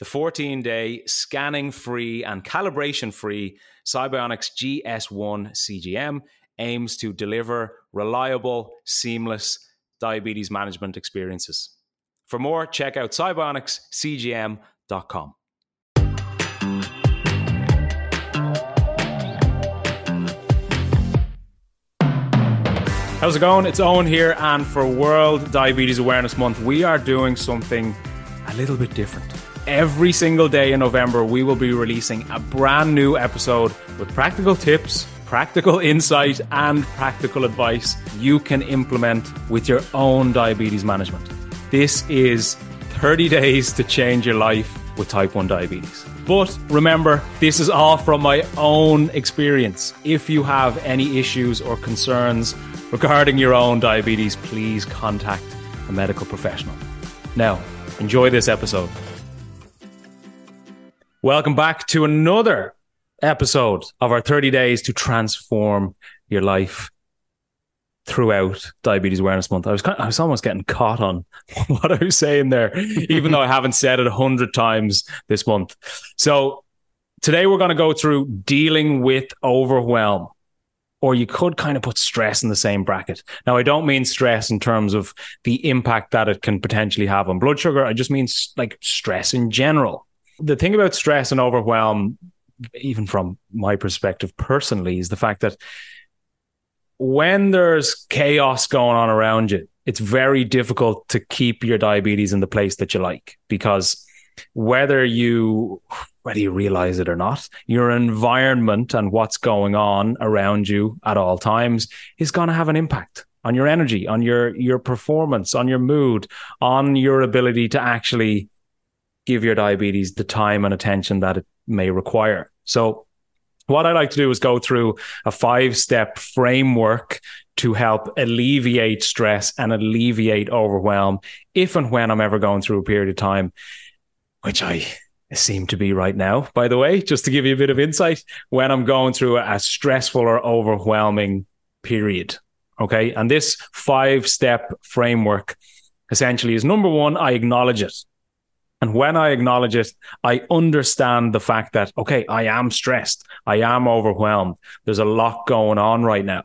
The 14 day scanning free and calibration free SiBionics GS1 CGM aims to deliver reliable, seamless diabetes management experiences. For more, check out sibionicscgm.com. How's it going? It's Owen here, and for World Diabetes Awareness Month, we are doing something a little bit different. Every single day in November, we will be releasing a brand new episode with practical tips, practical insight, and practical advice you can implement with your own diabetes management. This is 30 days to change your life with type 1 diabetes. But remember, this is all from my own experience. If you have any issues or concerns, regarding your own diabetes, please contact a medical professional. Now, enjoy this episode. Welcome back to another episode of our 30 days to transform your life throughout Diabetes Awareness Month. I was kind of, I was almost getting caught on what I was saying there, even though I haven't said it a hundred times this month. So today we're going to go through dealing with overwhelm or you could kind of put stress in the same bracket. Now, I don't mean stress in terms of the impact that it can potentially have on blood sugar. I just mean like stress in general. The thing about stress and overwhelm, even from my perspective personally, is the fact that when there's chaos going on around you, it's very difficult to keep your diabetes in the place that you like because whether you whether you realize it or not, your environment and what's going on around you at all times is going to have an impact on your energy, on your your performance, on your mood, on your ability to actually give your diabetes the time and attention that it may require. So what I like to do is go through a five step framework to help alleviate stress and alleviate overwhelm if and when I'm ever going through a period of time, which I seem to be right now, by the way, just to give you a bit of insight, when I'm going through a stressful or overwhelming period. Okay. And this five step framework essentially is number one, I acknowledge it. And when I acknowledge it, I understand the fact that, okay, I am stressed. I am overwhelmed. There's a lot going on right now.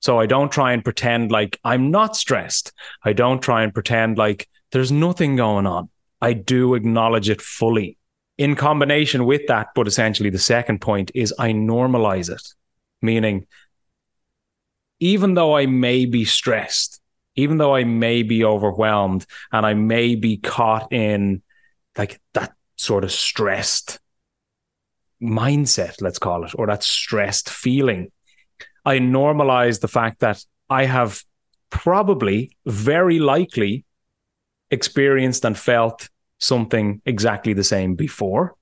So I don't try and pretend like I'm not stressed. I don't try and pretend like there's nothing going on. I do acknowledge it fully. In combination with that, but essentially the second point is I normalize it, meaning even though I may be stressed, even though I may be overwhelmed and I may be caught in like that sort of stressed mindset, let's call it, or that stressed feeling, I normalize the fact that I have probably very likely experienced and felt something exactly the same before.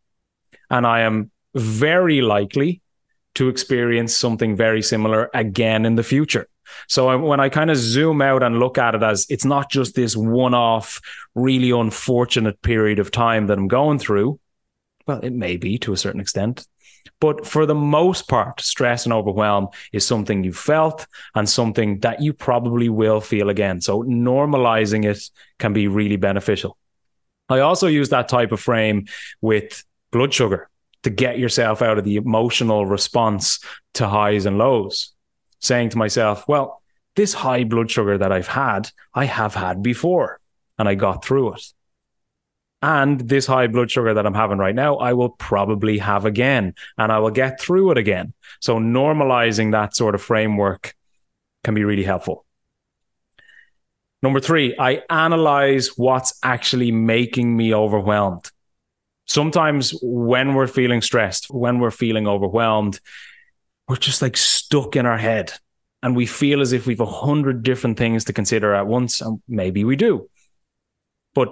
And I am very likely to experience something very similar again in the future. So I, when I kind of zoom out and look at it as it's not just this one off, really unfortunate period of time that I'm going through, well, it may be to a certain extent. But for the most part, stress and overwhelm is something you felt and something that you probably will feel again. So normalizing it can be really beneficial. I also use that type of frame with blood sugar to get yourself out of the emotional response to highs and lows, saying to myself, well, this high blood sugar that I've had, I have had before and I got through it. And this high blood sugar that I'm having right now, I will probably have again and I will get through it again. So normalizing that sort of framework can be really helpful. Number three, I analyze what's actually making me overwhelmed. Sometimes when we're feeling stressed, when we're feeling overwhelmed, we're just like stuck in our head and we feel as if we've a hundred different things to consider at once. And maybe we do. But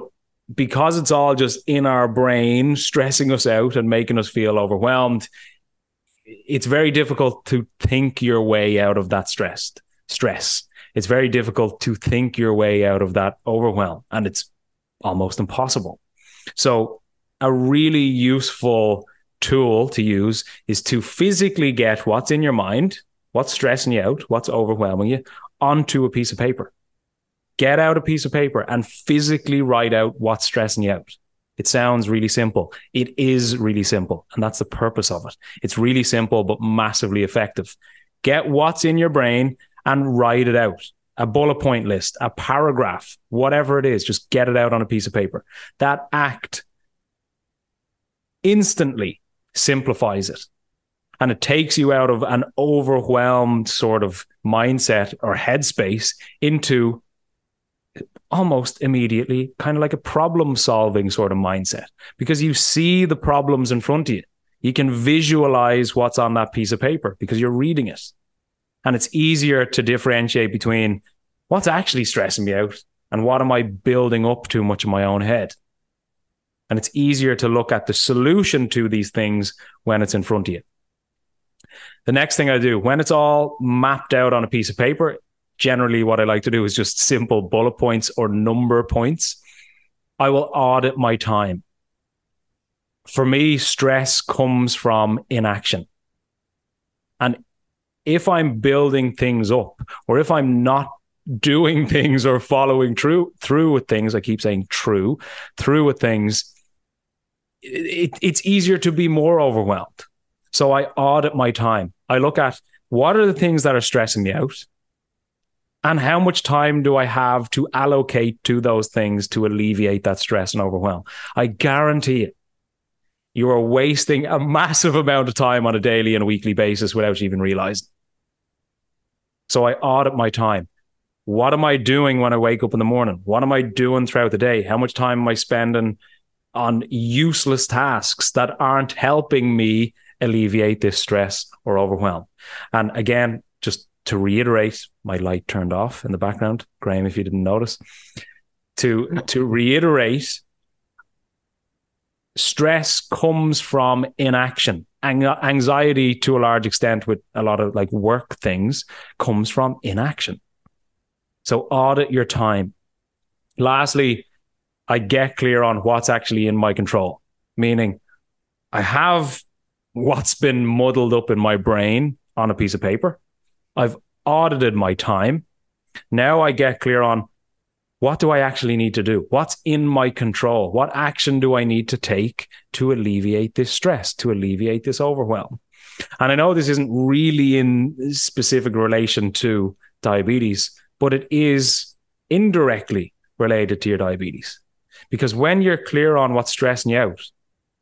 because it's all just in our brain, stressing us out and making us feel overwhelmed, it's very difficult to think your way out of that stress. Stress. It's very difficult to think your way out of that overwhelm, and it's almost impossible. So, a really useful tool to use is to physically get what's in your mind, what's stressing you out, what's overwhelming you, onto a piece of paper. Get out a piece of paper and physically write out what's stressing you out. It sounds really simple. It is really simple. And that's the purpose of it. It's really simple, but massively effective. Get what's in your brain and write it out. A bullet point list, a paragraph, whatever it is, just get it out on a piece of paper. That act instantly simplifies it. And it takes you out of an overwhelmed sort of mindset or headspace into almost immediately kind of like a problem solving sort of mindset because you see the problems in front of you. You can visualize what's on that piece of paper because you're reading it. And it's easier to differentiate between what's actually stressing me out and what am I building up too much in my own head. And it's easier to look at the solution to these things when it's in front of you. The next thing I do, when it's all mapped out on a piece of paper, generally what I like to do is just simple bullet points or number points. I will audit my time. For me, stress comes from inaction. And if I'm building things up or if I'm not doing things or following through through with things, I keep saying true, through with things, it, it's easier to be more overwhelmed. So I audit my time. I look at what are the things that are stressing me out? And how much time do I have to allocate to those things to alleviate that stress and overwhelm? I guarantee it. You are wasting a massive amount of time on a daily and a weekly basis without even realizing. So I audit my time. What am I doing when I wake up in the morning? What am I doing throughout the day? How much time am I spending on useless tasks that aren't helping me alleviate this stress or overwhelm? And again, just to reiterate, my light turned off in the background. Graham, if you didn't notice, to to reiterate, stress comes from inaction. Anxiety, to a large extent, with a lot of like work things, comes from inaction. So audit your time. Lastly, I get clear on what's actually in my control, meaning I have what's been muddled up in my brain on a piece of paper. I've audited my time. Now I get clear on what do I actually need to do? What's in my control? What action do I need to take to alleviate this stress, to alleviate this overwhelm? And I know this isn't really in specific relation to diabetes, but it is indirectly related to your diabetes. Because when you're clear on what's stressing you out,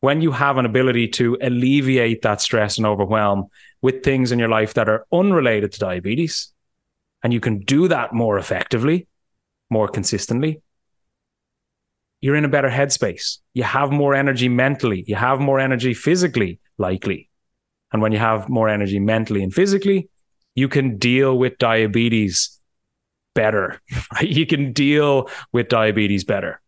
when you have an ability to alleviate that stress and overwhelm with things in your life that are unrelated to diabetes, and you can do that more effectively, more consistently, you're in a better headspace. You have more energy mentally, you have more energy physically, likely. And when you have more energy mentally and physically, you can deal with diabetes better. Right? You can deal with diabetes better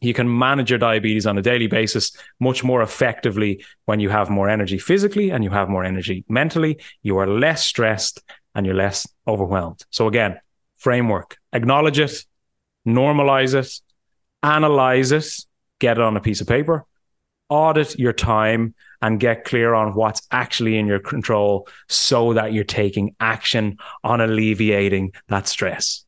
you can manage your diabetes on a daily basis much more effectively when you have more energy physically and you have more energy mentally. You are less stressed and you're less overwhelmed. So, again, framework acknowledge it, normalize it, analyze it, get it on a piece of paper, audit your time, and get clear on what's actually in your control so that you're taking action on alleviating that stress.